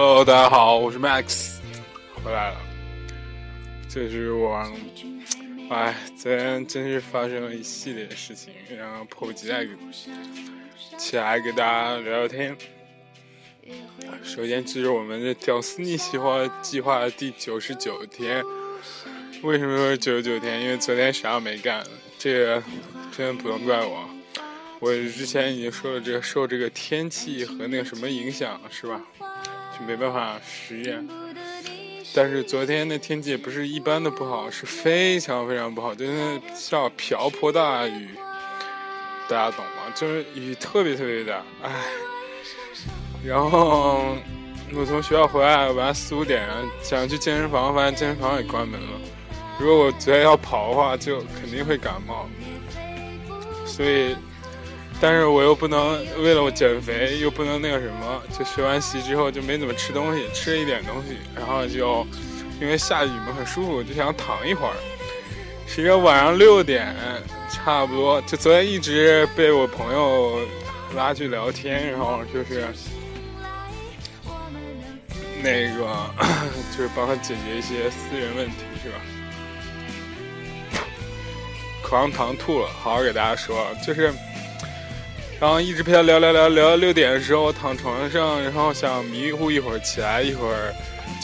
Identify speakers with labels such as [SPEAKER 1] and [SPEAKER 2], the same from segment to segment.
[SPEAKER 1] Hello，大家好，我是 Max，回来了。这是我，哎，昨天真是发生了一系列的事情，然后迫不及待起来给大家聊聊天。首先，这是我们的屌丝逆袭计划的第九十九天。为什么说九十九天？因为昨天啥也没干，这个真的不能怪我。我之前已经说了，这个受这个天气和那个什么影响，是吧？没办法实验，但是昨天的天气也不是一般的不好，是非常非常不好，就是下瓢泼大雨，大家懂吗？就是雨特别特别大，唉。然后我从学校回来，晚上四五点想去健身房，发现健身房也关门了。如果我昨天要跑的话，就肯定会感冒，所以。但是我又不能为了我减肥，又不能那个什么，就学完习之后就没怎么吃东西，吃了一点东西，然后就因为下雨嘛很舒服，就想躺一会儿。实际上晚上六点差不多，就昨天一直被我朋友拉去聊天，然后就是那个 就是帮他解决一些私人问题，是吧？口香糖吐了，好好给大家说，就是。然后一直陪他聊聊聊聊到六点的时候，我躺床上，然后想迷糊一会儿，起来一会儿，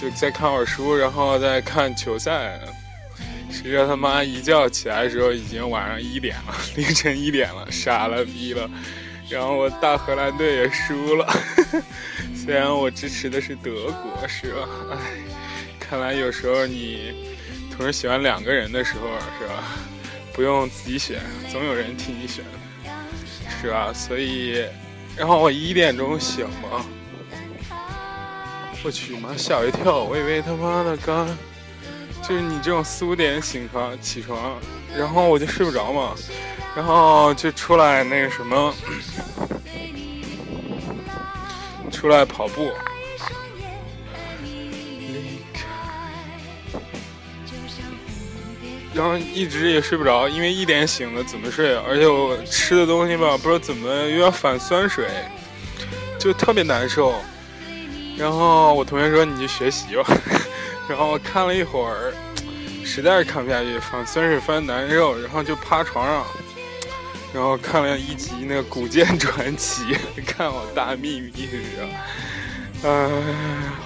[SPEAKER 1] 就再看会儿书，然后再看球赛。谁知道他妈一觉起来的时候，已经晚上一点了，凌晨一点了，傻了逼了。然后我大荷兰队也输了，虽然我支持的是德国，是吧？唉，看来有时候你同时喜欢两个人的时候，是吧？不用自己选，总有人替你选。是啊？所以，然后我一点钟醒嘛，我去妈吓我一跳！我以为他妈的刚，就是你这种四五点醒床起床，然后我就睡不着嘛，然后就出来那个什么，出来跑步。然后一直也睡不着，因为一点醒了怎么睡？而且我吃的东西吧，不知道怎么有点反酸水，就特别难受。然后我同学说你去学习吧。然后看了一会儿，实在是看不下去，反酸水翻难受，然后就趴床上，然后看了一集那个《古剑传奇》，看我大秘密是吧？唉，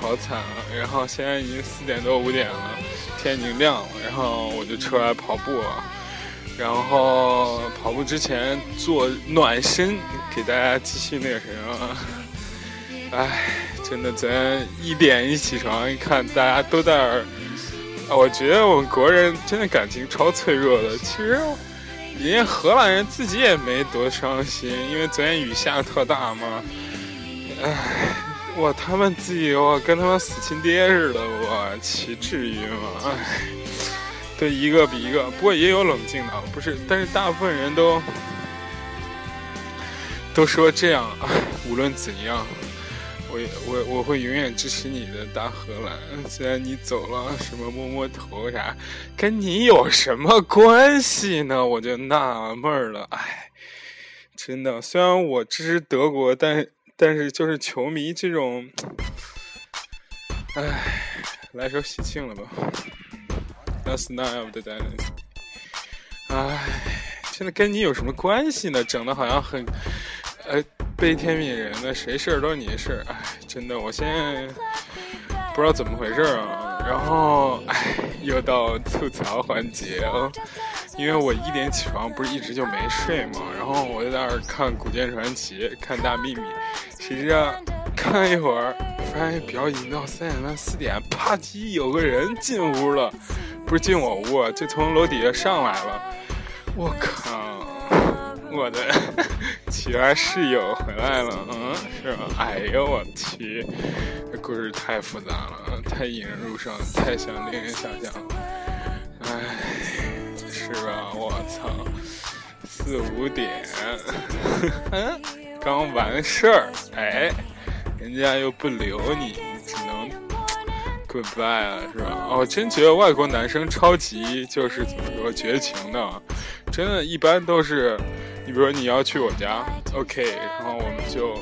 [SPEAKER 1] 好惨啊！然后现在已经四点多五点了。天已经亮了，然后我就出来跑步了，然后跑步之前做暖身，给大家继续那个什么。哎，真的，咱一点一起床，一看大家都在儿，我觉得我们国人真的感情超脆弱的。其实，人家荷兰人自己也没多伤心，因为昨天雨下的特大嘛。哎。哇，他们自己哇，跟他们死亲爹似的，我去，至于吗？唉，对，一个比一个，不过也有冷静的，不是，但是大部分人都都说这样，无论怎样，我我我会永远支持你的大荷兰，虽然你走了，什么摸摸头啥，跟你有什么关系呢？我就纳闷了，唉，真的，虽然我支持德国，但。但是就是球迷这种，唉，来首喜庆了吧？Last night of the dance。唉，现在跟你有什么关系呢？整的好像很，呃，悲天悯人的，谁事儿都是你的事儿。唉，真的，我现在不知道怎么回事啊。然后，唉，又到吐槽环节了。因为我一点起床，不是一直就没睡嘛，然后我就在那儿看《古剑传奇》，看《大秘密》，谁知道看一会儿，发现表演到三点半四点，啪叽有个人进屋了，不是进我屋，就从楼底下上来了。我靠，我的其他室友回来了，嗯，是吧？哎呦我去，这故事太复杂了，太引人入胜，太想令人想象了，哎。是吧？我操，四五点，刚完事儿，哎，人家又不留你，只能 goodbye 了，是吧？哦，真觉得外国男生超级就是怎么说绝情的，真的，一般都是，你比如说你要去我家，OK，然后我们就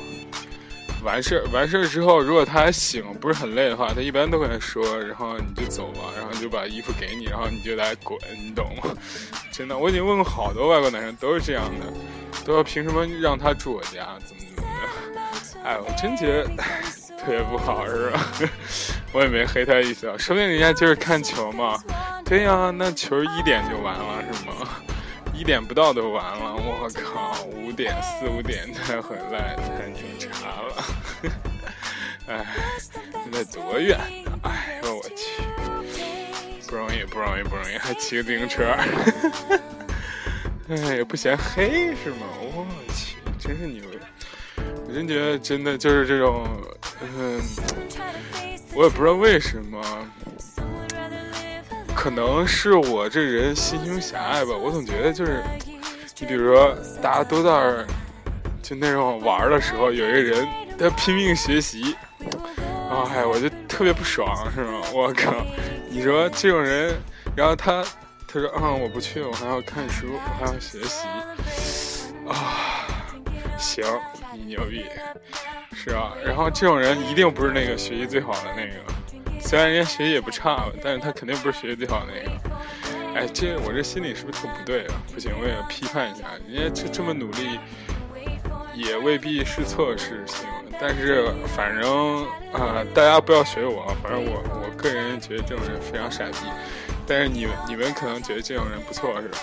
[SPEAKER 1] 完事儿完事儿之后，如果他还醒不是很累的话，他一般都跟他说，然后你就走吧，然后就把衣服给你，然后你就来滚，你懂吗？真的，我已经问过好多外国男生都是这样的，都要凭什么让他住我家，怎么怎么的？哎，我真觉得特别不好，是吧？我也没黑他意思啊，说不定人家就是看球嘛。对呀，那球一点就完了是吗？一点不到都完了，我靠，五点四五点才回来，太牛叉了！哎，现在多远呢？哎呦我去，不容易不容易不容易，还骑个自行车，哎也不嫌黑是吗？我去，真是牛！我真觉得真的就是这种，嗯，我也不知道为什么。可能是我这人心胸狭隘吧，我总觉得就是，你比如说大家都在，就那种玩的时候，有一个人他拼命学习，然后，哎，我就特别不爽，是吗？我靠，你说这种人，然后他他说嗯，我不去，我还要看书，我还要学习，啊，行，你牛逼，是吧？然后这种人一定不是那个学习最好的那个。虽然人家学习也不差，但是他肯定不是学习最好的那个。哎，这我这心里是不是特不对啊？不行，我也要批判一下，人家这这么努力，也未必是错是行。但是反正啊，大家不要学我啊，反正我我个人觉得这种人非常傻逼。但是你们你们可能觉得这种人不错是吧？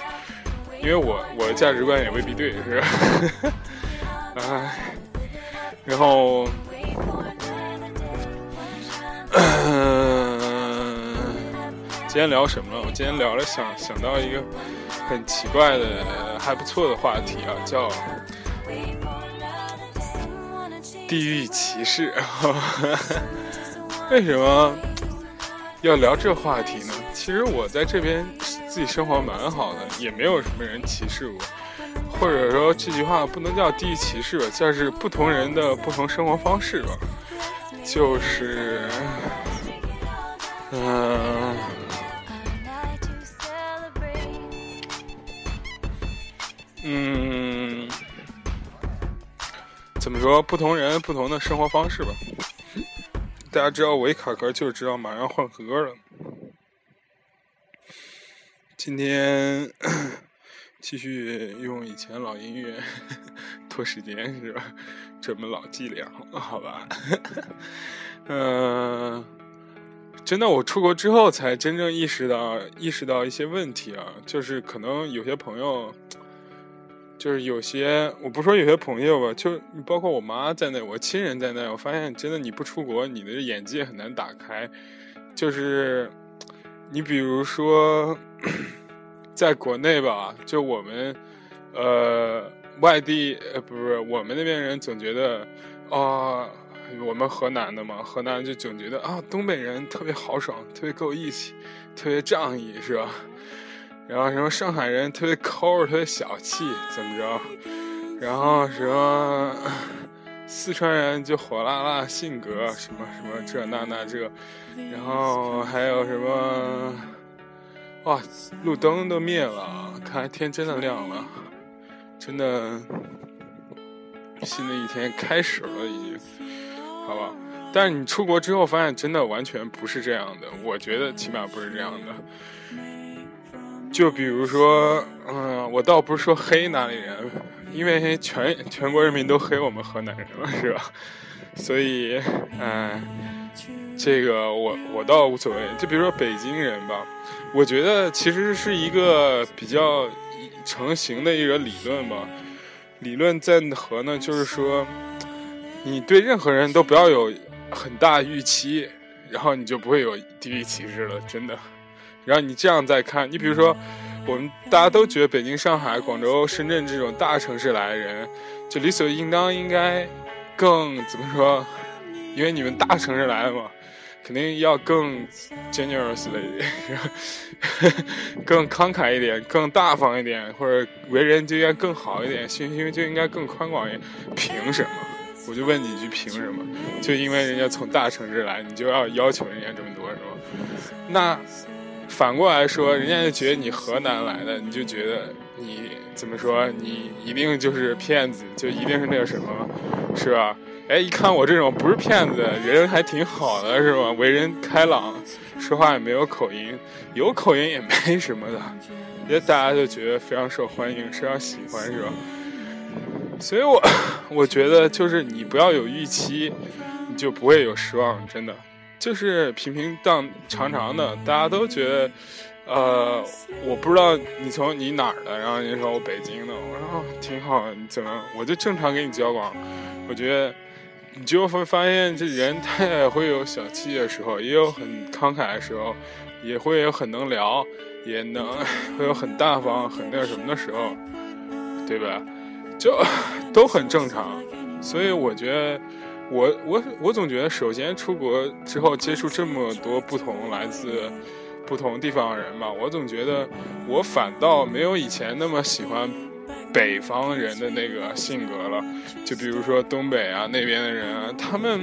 [SPEAKER 1] 因为我我的价值观也未必对是吧？哎，然后。今天聊什么了？我今天聊了，想想到一个很奇怪的、还不错的话题啊，叫地域歧视。为什么要聊这话题呢？其实我在这边自己生活蛮好的，也没有什么人歧视我。或者说这句话不能叫地域歧视吧，叫是不同人的不同生活方式吧。就是，嗯，嗯，怎么说？不同人不同的生活方式吧。大家知道我一卡壳，就知道马上换歌了。今天继续用以前老音乐 拖时间，是吧？这么老伎俩，好吧，嗯，真的，我出国之后才真正意识到，意识到一些问题啊，就是可能有些朋友，就是有些，我不说有些朋友吧，就包括我妈在内，我亲人在内，我发现真的你不出国，你的眼界很难打开。就是你比如说，在国内吧，就我们，呃。外地呃不是我们那边人总觉得，啊，我们河南的嘛，河南就总觉得啊，东北人特别豪爽，特别够义气，特别仗义，是吧？然后什么上海人特别抠，特别小气，怎么着？然后什么四川人就火辣辣性格，什么什么这那那这，然后还有什么？哇，路灯都灭了，看来天真的亮了。真的，新的一天开始了，已经，好吧。但是你出国之后发现，真的完全不是这样的。我觉得起码不是这样的。就比如说，嗯，我倒不是说黑哪里人，因为全全国人民都黑我们河南人了，是吧？所以，嗯，这个我我倒无所谓。就比如说北京人吧，我觉得其实是一个比较。成型的一个理论吧，理论在何呢？就是说，你对任何人都不要有很大预期，然后你就不会有地域歧视了，真的。然后你这样再看，你比如说，我们大家都觉得北京、上海、广州、深圳这种大城市来的人，就理所应当应该更怎么说？因为你们大城市来的嘛。肯定要更 generous 一点，更慷慨一点，更大方一点，或者为人就应该更好一点，心胸就应该更宽广一点。凭什么？我就问你一句：凭什么？就因为人家从大城市来，你就要要求人家这么多，是吧？那反过来说，人家就觉得你河南来的，你就觉得你怎么说？你一定就是骗子，就一定是那个什么，是吧？哎，一看我这种不是骗子，人还挺好的，是吧？为人开朗，说话也没有口音，有口音也没什么的，也大家就觉得非常受欢迎，非常喜欢，是吧？所以我 我觉得就是你不要有预期，你就不会有失望，真的，就是平平淡长长的，大家都觉得，呃，我不知道你从你哪儿的，然后你说我北京的，我说挺好，你怎么，我就正常跟你交往，我觉得。你就会发现，这人他也会有小气的时候，也有很慷慨的时候，也会有很能聊，也能会有很大方、很那什么的时候，对吧？就 都很正常。所以我觉得，我我我总觉得，首先出国之后接触这么多不同来自不同地方的人吧，我总觉得我反倒没有以前那么喜欢。北方人的那个性格了，就比如说东北啊那边的人啊，他们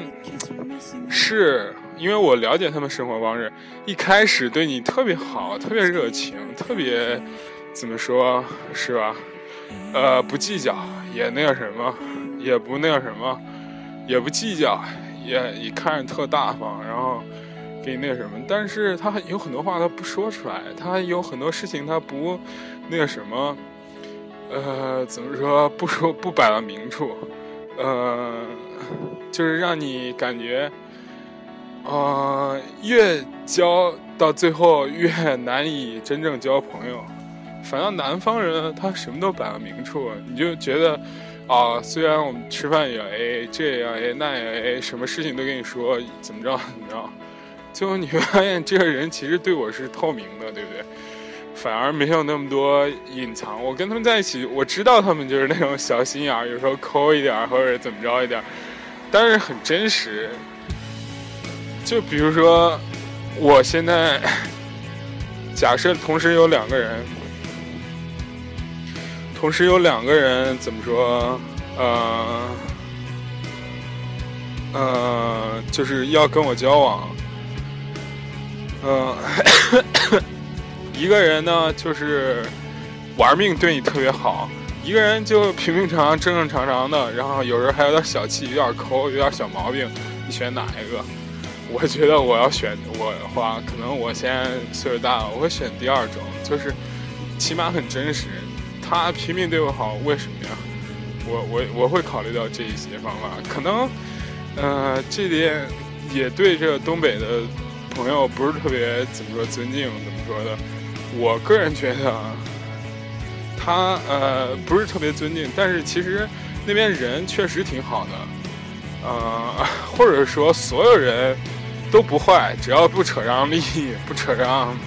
[SPEAKER 1] 是因为我了解他们生活方式，一开始对你特别好，特别热情，特别怎么说，是吧？呃，不计较，也那个什么，也不那个什么，也不计较，也也看着特大方，然后给你那什么，但是他有很多话他不说出来，他有很多事情他不那个什么。呃，怎么说不说不摆到明处，呃，就是让你感觉，啊，越交到最后越难以真正交朋友。反正南方人他什么都摆到明处，你就觉得，啊，虽然我们吃饭也 AA，这也要 A，那也 A，什么事情都跟你说怎么着怎么着，最后你会发现这个人其实对我是透明的，对不对？反而没有那么多隐藏。我跟他们在一起，我知道他们就是那种小心眼儿，有时候抠一点儿或者怎么着一点儿，但是很真实。就比如说，我现在假设同时有两个人，同时有两个人怎么说？呃，呃，就是要跟我交往，嗯。一个人呢，就是玩命对你特别好；一个人就平平常常、正正常常的，然后有时候还有点小气、有点抠、有点小毛病。你选哪一个？我觉得我要选我的话，可能我现在岁数大了，我会选第二种，就是起码很真实。他拼命对我好，为什么呀？我我我会考虑到这一些方法。可能，呃，这点也对这东北的朋友不是特别怎么说尊敬，怎么说的？我个人觉得，他呃不是特别尊敬，但是其实那边人确实挺好的，呃，或者说所有人都不坏，只要不扯上利益，不扯上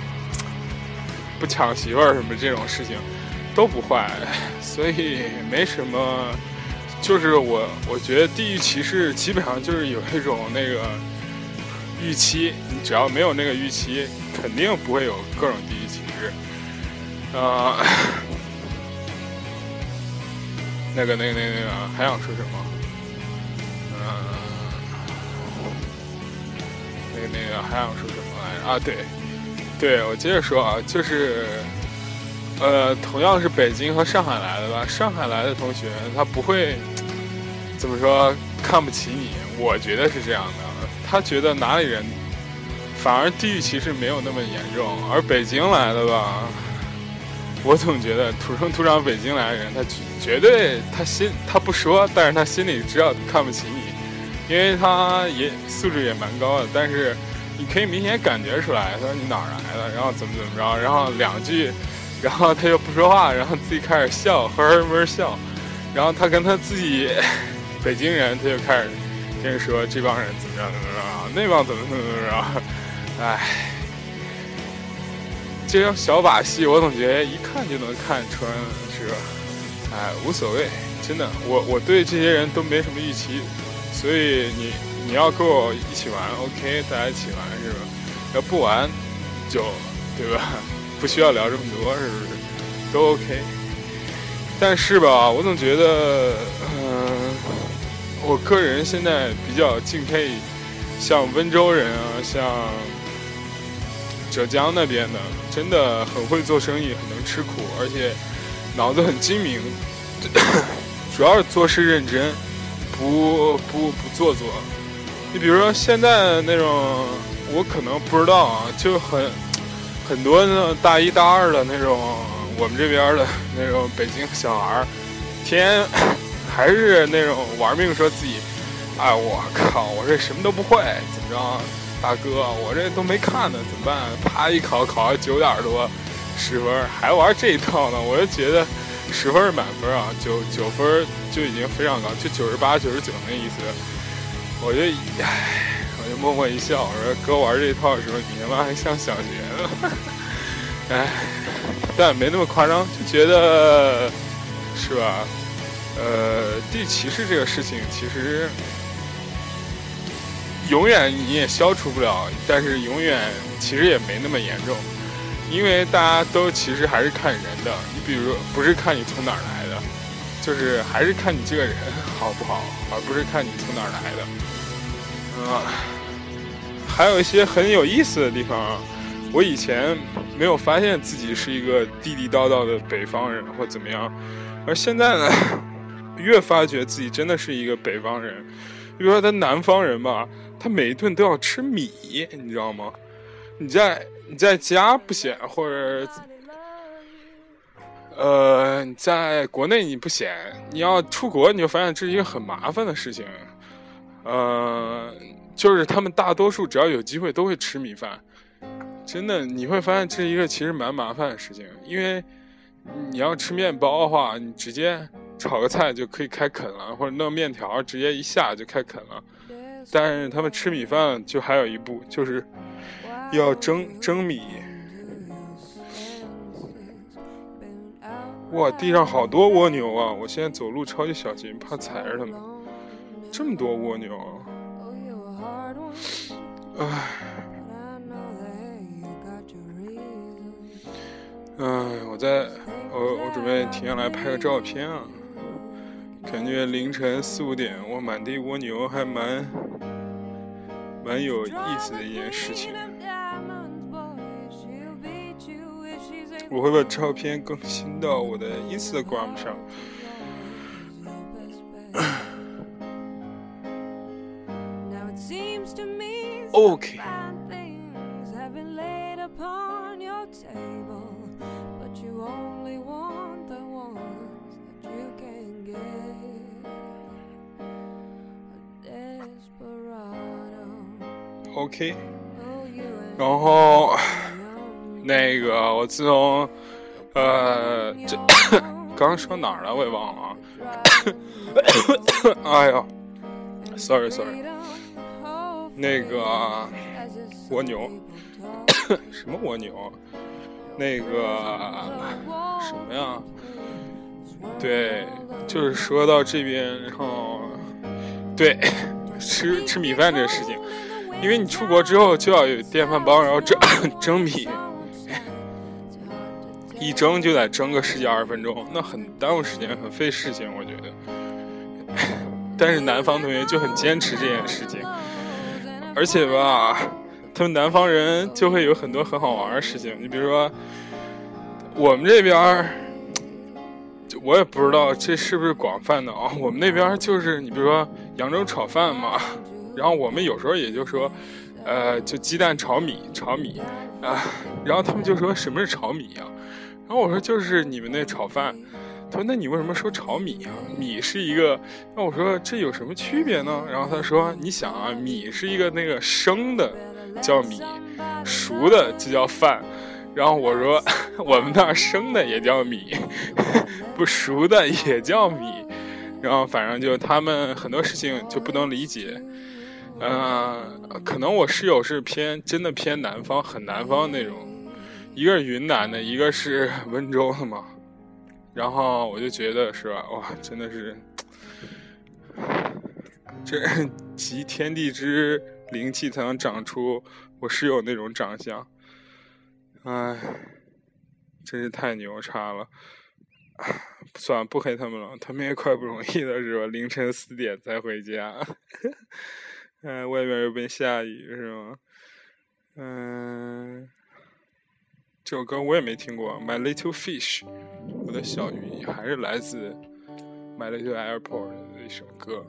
[SPEAKER 1] 不抢媳妇儿什么这种事情都不坏，所以没什么。就是我我觉得地域歧视基本上就是有一种那个预期，你只要没有那个预期，肯定不会有各种地域歧。啊，那个、那个、那个、那个，还想说什么？嗯，那个、那个，还想说什么来着？啊，对，对，我接着说啊，就是，呃，同样是北京和上海来的吧，上海来的同学他不会怎么说看不起你，我觉得是这样的，他觉得哪里人反而地域歧视没有那么严重，而北京来的吧。我总觉得土生土长北京来的人，他绝对他心他不说，但是他心里知道看不起你，因为他也素质也蛮高的。但是你可以明显感觉出来，他说你哪儿来的，然后怎么怎么着，然后两句，然后他又不说话，然后自己开始笑，呵呵呵笑，然后他跟他自己北京人，他就开始跟人说这帮人怎么着怎么着，那帮怎么怎么怎么着，唉。这种小把戏，我总觉得一看就能看穿，是吧？哎，无所谓，真的，我我对这些人都没什么预期，所以你你要跟我一起玩，OK，大家一起玩，是吧？要不玩，就对吧？不需要聊这么多，是不是？都 OK。但是吧，我总觉得，嗯，我个人现在比较敬佩，像温州人啊，像。浙江那边的真的很会做生意，很能吃苦，而且脑子很精明，主要是做事认真，不不不做作。你比如说现在那种，我可能不知道啊，就很很多那种大一大二的那种，我们这边的那种北京小孩儿，天还是那种玩命说自己，哎，我靠，我这什么都不会，怎么着？大哥，我这都没看呢，怎么办？啪一考，考了九点多，十分，还玩这一套呢？我就觉得十分是满分啊，九九分就已经非常高，就九十八、九十九那意思。我就，唉，我就默默一笑，我说哥玩这一套的时候，你他妈还像小学呢，唉，但没那么夸张，就觉得是吧？呃，地歧视这个事情，其实永远你也消除不了，但是永远其实也没那么严重，因为大家都其实还是看人的，你比如不是看你从哪儿来的，就是还是看你这个人好不好，而不是看你从哪儿来的。啊，还有一些很有意思的地方啊，我以前没有发现自己是一个地地道道的北方人或怎么样，而现在呢，越发觉自己真的是一个北方人。比如说，他南方人吧，他每一顿都要吃米，你知道吗？你在你在家不嫌，或者呃你，在国内你不嫌，你要出国，你就发现这是一个很麻烦的事情。呃，就是他们大多数只要有机会都会吃米饭，真的你会发现这是一个其实蛮麻烦的事情，因为你要吃面包的话，你直接炒个菜就可以开啃了，或者弄面条直接一下就开啃了，但是他们吃米饭就还有一步，就是要蒸蒸米。哇，地上好多蜗牛啊！我现在走路超级小心，怕踩着它们。这么多蜗牛，唉，唉，我在，我我准备停下来拍个照片啊。感觉凌晨四五点，我满地蜗牛，还蛮蛮有意思的一件事情。我会把照片更新到我的 Instagram 上。OK。OK，然后那个我自从呃这刚刚说哪儿了？我也忘了啊，哎呀，sorry sorry。那个蜗牛，什么蜗牛？那个什么呀？对，就是说到这边，然后对吃吃米饭这个事情，因为你出国之后就要有电饭煲，然后蒸 蒸米，一蒸就得蒸个十几二十分钟，那很耽误时间，很费事情，我觉得。但是南方同学就很坚持这件事情。而且吧，他们南方人就会有很多很好玩的事情。你比如说，我们这边儿，我也不知道这是不是广泛的啊。我们那边就是你比如说扬州炒饭嘛，然后我们有时候也就说，呃，就鸡蛋炒米，炒米啊。然后他们就说什么是炒米呀？然后我说就是你们那炒饭。说：“那你为什么说炒米啊？米是一个……那我说这有什么区别呢？”然后他说：“你想啊，米是一个那个生的叫米，熟的就叫饭。然后我说我们那儿生的也叫米，不熟的也叫米。然后反正就他们很多事情就不能理解。嗯，可能我室友是偏真的偏南方，很南方那种，一个是云南的，一个是温州的嘛。”然后我就觉得是吧？哇，真的是，这 集天地之灵气才能长出我室友那种长相，哎，真是太牛叉了！算了，不黑他们了，他们也怪不容易的是吧？凌晨四点才回家，哎，外面又没下雨是吗？嗯。这首歌我也没听过，《My Little Fish》，的小鱼还是来自买了一个 AirPod 的一首歌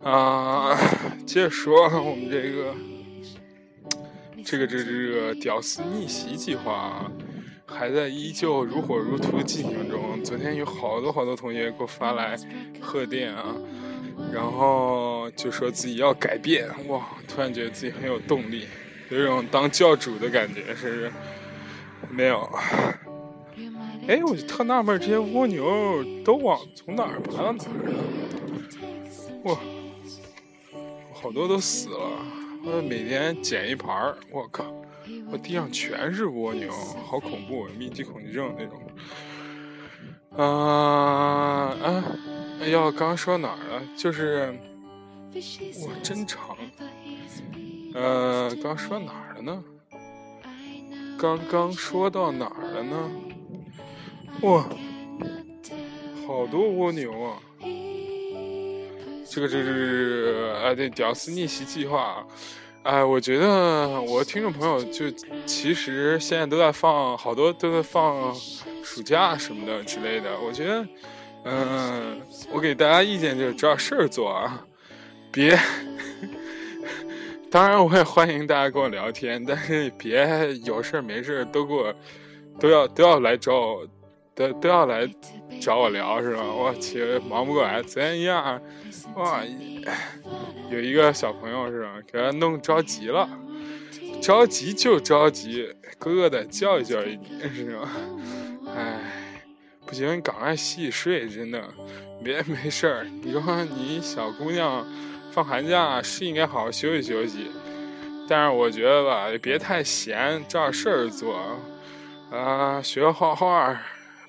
[SPEAKER 1] 啊。接着说我们这个这个这这个屌丝逆袭计划还在依旧如火如荼进行中。昨天有好多好多同学给我发来贺电啊，然后就说自己要改变，哇！突然觉得自己很有动力，有一种当教主的感觉，是不是？没有。哎，我就特纳闷，这些蜗牛都往从哪儿爬到哪儿了？哇，好多都死了。我每天捡一盘儿，我靠，我地上全是蜗牛，好恐怖，密集恐惧症那种。啊啊！哎呀，刚刚说哪儿了？就是，哇，真长。呃，刚说哪儿了呢？刚刚说到哪儿了呢？哇，好多蜗牛啊！这个就是啊，对，屌丝逆袭计划。哎，我觉得我听众朋友就其实现在都在放，好多都在放暑假什么的之类的。我觉得，嗯，我给大家意见就是找点事儿做啊，别。当然，我也欢迎大家跟我聊天，但是别有事儿没事儿都给我都要都要来找我。都都要来找我聊是吧？我去，忙不过来，怎样？哇，有一个小朋友是吧？给他弄着急了，着急就着急，哥哥得教育教育你，是吧？哎，不行，赶快洗洗睡，真的，别没事儿。你说你小姑娘放寒假是应该好好休息休息，但是我觉得吧，别太闲，找点事儿做啊，学画画。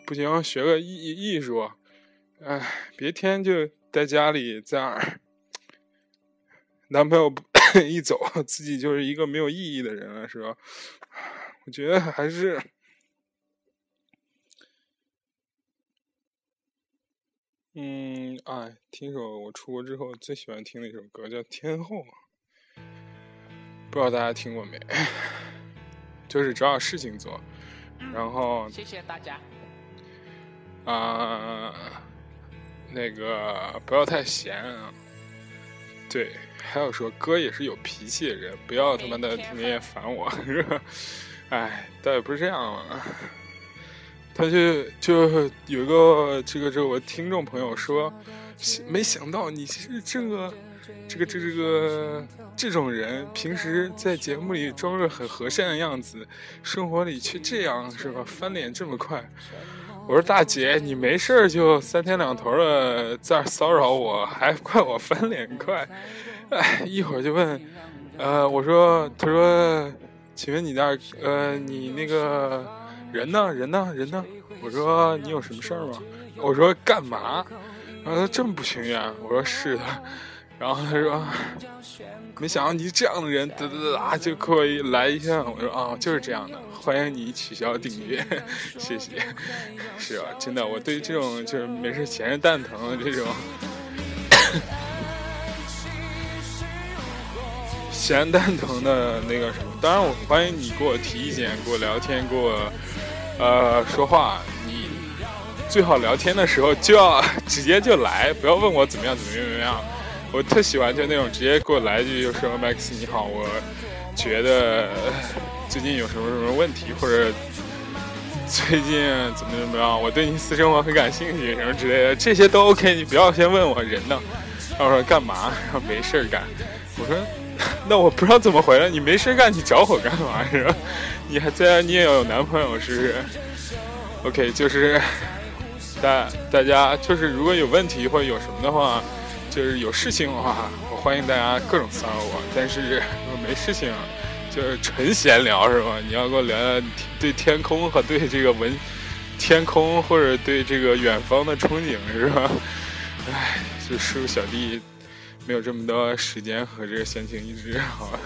[SPEAKER 1] 不行，学个艺艺术，哎，别天就在家里在那儿，男朋友 一走，自己就是一个没有意义的人了，是吧？我觉得还是，嗯，哎，听首我出国之后最喜欢听的一首歌，叫《天后》，不知道大家听过没？就是找点事情做，然后
[SPEAKER 2] 谢谢大家。
[SPEAKER 1] 啊，那个不要太闲啊。对，还有说哥也是有脾气的人，不要他妈的天天烦我，是吧？哎，倒也不是这样啊。他就就有一个这个这个我听众朋友说，没想到你是这个这个这这个这种人，平时在节目里装着很和善的样子，生活里却这样，是吧？翻脸这么快。我说大姐，你没事就三天两头的在这骚扰我，还怪我翻脸快，哎，一会儿就问，呃，我说，他说，请问你那呃，你那个人呢？人呢？人呢？我说你有什么事儿吗？我说干嘛？然后他这么不情愿，我说是的。然后他说：“没想到你是这样的人，哒哒哒就给我来一下。”我说：“啊，就是这样的，欢迎你取消订阅，谢谢。” 是啊？真的，我对这种就是没事闲着蛋疼的这种闲蛋疼的那个什么，当然我欢迎你给我提意见，给我聊天，给我呃说话。你最好聊天的时候就要 直接就来，不要问我怎么样，怎么样，怎么样。我特喜欢就那种直接给我来一句，就说 Max 你好，我觉得最近有什么什么问题，或者最近怎么怎么样，我对你私生活很感兴趣，什么之类的，这些都 OK。你不要先问我人呢，然后说干嘛，然后没事干。我说那我不知道怎么回来，你没事干，你找我干嘛是吧？你还在，你也要有男朋友是不是？OK，就是 大大家就是如果有问题或者有什么的话。就是有事情的话，我欢迎大家各种骚扰我。但是如果没事情，就是纯闲聊是吧？你要跟我聊聊对天空和对这个文天空，或者对这个远方的憧憬是吧？唉，就叔小弟没有这么多时间和这个闲情逸致，好吧？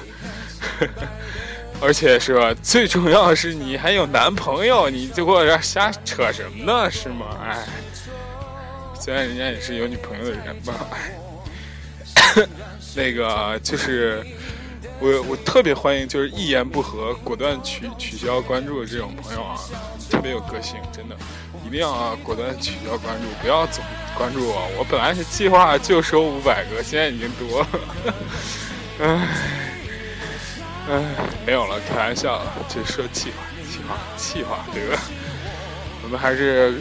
[SPEAKER 1] 而且是吧？最重要的是你还有男朋友，你就给我这瞎扯什么呢？是吗？唉。虽然人家也是有女朋友的人吧，那个就是，我我特别欢迎就是一言不合果断取取消关注的这种朋友啊，特别有个性，真的，一定要啊果断取消关注，不要总关注我。我本来是计划就收五百个，现在已经多了，唉唉，没有了，开玩笑了，就说气话，气话，气话，对吧？我们还是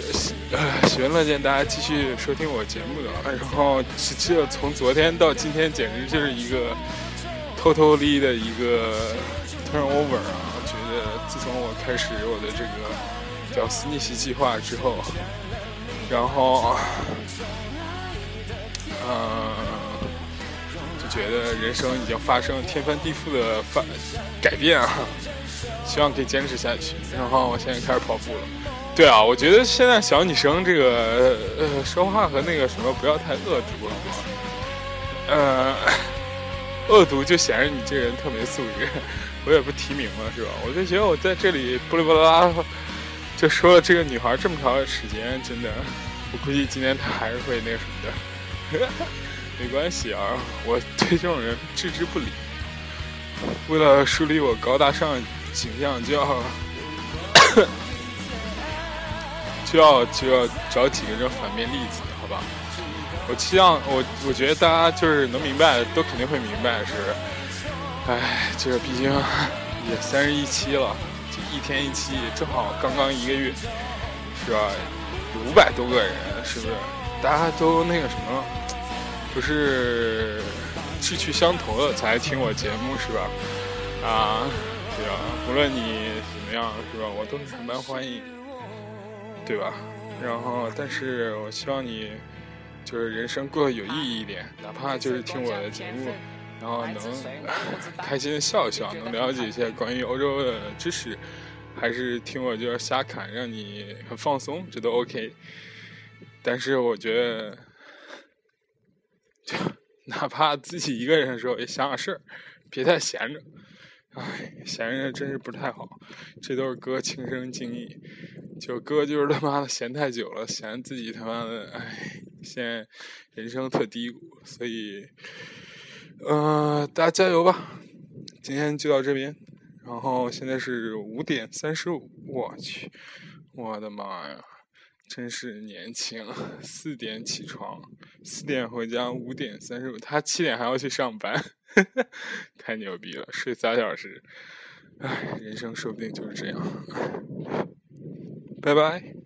[SPEAKER 1] 呃喜闻乐见大家继续收听我节目的，然后这从昨天到今天，简直就是一个。偷偷离的一个 turnover 啊，我觉得自从我开始我的这个屌丝逆袭计划之后，然后，嗯，就觉得人生已经发生天翻地覆的发改变啊，希望可以坚持下去。然后我现在开始跑步了。对啊，我觉得现在小女生这个呃说话和那个什么不要太恶毒了，呃。恶毒就显示你这人特没素质，我也不提名了，是吧？我就觉得我在这里不哩不啦就说了这个女孩这么长时间，真的，我估计今天她还是会那个什么的。没关系啊，我对这种人置之不理。为了树立我高大上形象，就要就要就要找几个这种反面例子，好吧？我期望我，我觉得大家就是能明白的，都肯定会明白是，哎，这毕竟也三十一期了，就一天一期，正好刚刚一个月，是吧？五百多个人，是不是？大家都那个什么，不是志趣相投的才听我节目，是吧？啊，对啊？无论你怎么样，是吧？我都是蛮欢迎，对吧？然后，但是我希望你。就是人生过得有意义一点，哪怕就是听我的节目，然后能 开心的笑一笑，能了解一些关于欧洲的知识，还是听我就是瞎侃，让你很放松，这都 OK。但是我觉得，就哪怕自己一个人的时候，也想想事儿，别太闲着。唉，闲着真是不太好。这都是哥亲身经历，就哥就是他妈的闲太久了，闲自己他妈的，唉。现在人生特低谷，所以，呃，大家加油吧！今天就到这边，然后现在是五点三十五，我去，我的妈呀，真是年轻！四点起床，四点回家，五点三十五，他七点还要去上班，太牛逼了，睡仨小时，唉，人生说不定就是这样，拜拜。